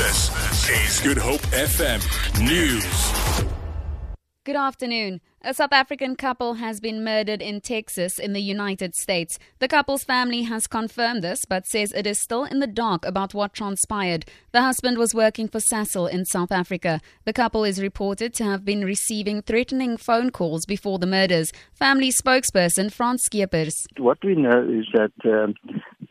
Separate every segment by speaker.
Speaker 1: This is Good Hope FM News.
Speaker 2: Good afternoon. A South African couple has been murdered in Texas in the United States. The couple's family has confirmed this but says it is still in the dark about what transpired. The husband was working for Sasol in South Africa. The couple is reported to have been receiving threatening phone calls before the murders. Family spokesperson Frans Scheepers.
Speaker 3: What we know is that um,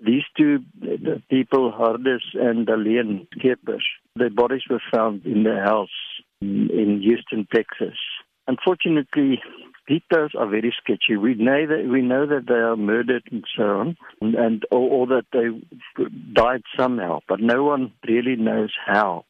Speaker 3: these two the people, Hardus and Dalian Scheepers, their bodies were found in their house in Houston, Texas. Unfortunately, details are very sketchy. We know that we know that they are murdered and so on, and, and or, or that they died somehow, but no one really knows how.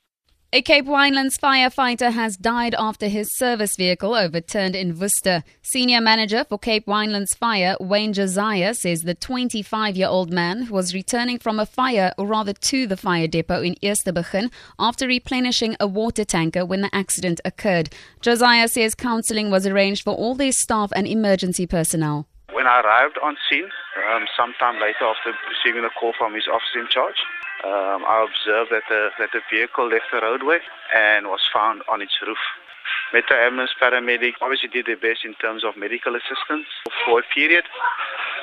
Speaker 2: A Cape Winelands firefighter has died after his service vehicle overturned in Worcester. Senior manager for Cape Winelands Fire, Wayne Josiah, says the 25 year old man was returning from a fire, or rather to the fire depot in Eerstebegun, after replenishing a water tanker when the accident occurred. Josiah says counseling was arranged for all their staff and emergency personnel.
Speaker 4: When I arrived on scene, um, sometime later after receiving a call from his officer in charge, um, I observed that the, that the vehicle left the roadway and was found on its roof. Metro ambulance paramedic obviously did their best in terms of medical assistance for a period,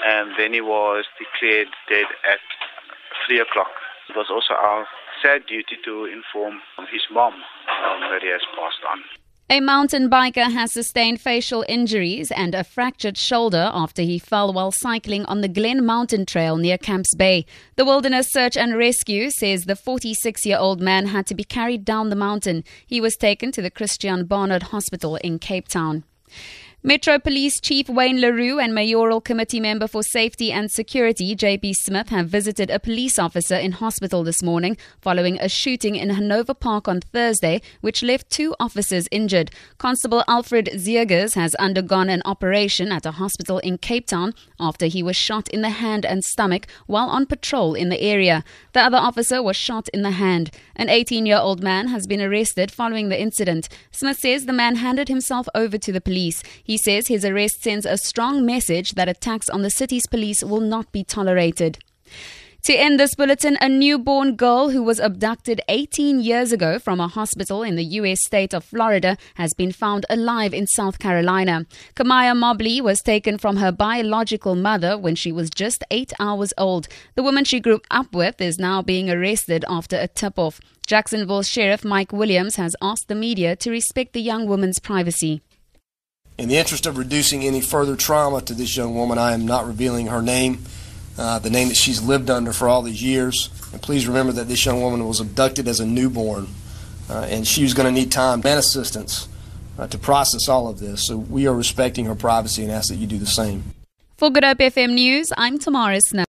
Speaker 4: and then he was declared dead at 3 o'clock. It was also our sad duty to inform his mom um, that he has passed on.
Speaker 2: A mountain biker has sustained facial injuries and a fractured shoulder after he fell while cycling on the Glen Mountain Trail near Camps Bay. The Wilderness Search and Rescue says the 46 year old man had to be carried down the mountain. He was taken to the Christiaan Barnard Hospital in Cape Town. Metro Police Chief Wayne Le Roux and Mayoral Committee Member for Safety and Security JP Smith have visited a police officer in hospital this morning following a shooting in Hanover Park on Thursday, which left two officers injured. Constable Alfred Ziegers has undergone an operation at a hospital in Cape Town after he was shot in the hand and stomach while on patrol in the area. The other officer was shot in the hand. An 18 year old man has been arrested following the incident. Smith says the man handed himself over to the police. He says his arrest sends a strong message that attacks on the city's police will not be tolerated. To end this bulletin, a newborn girl who was abducted 18 years ago from a hospital in the U.S. state of Florida has been found alive in South Carolina. Kamiyah Mobley was taken from her biological mother when she was just eight hours old. The woman she grew up with is now being arrested after a tip off. Jacksonville Sheriff Mike Williams has asked the media to respect the young woman's privacy.
Speaker 5: In the interest of reducing any further trauma to this young woman, I am not revealing her name, uh, the name that she's lived under for all these years. And please remember that this young woman was abducted as a newborn, uh, and she was going to need time and assistance uh, to process all of this. So we are respecting her privacy and ask that you do the same.
Speaker 2: For Good Hope FM News, I'm Tamara Snow.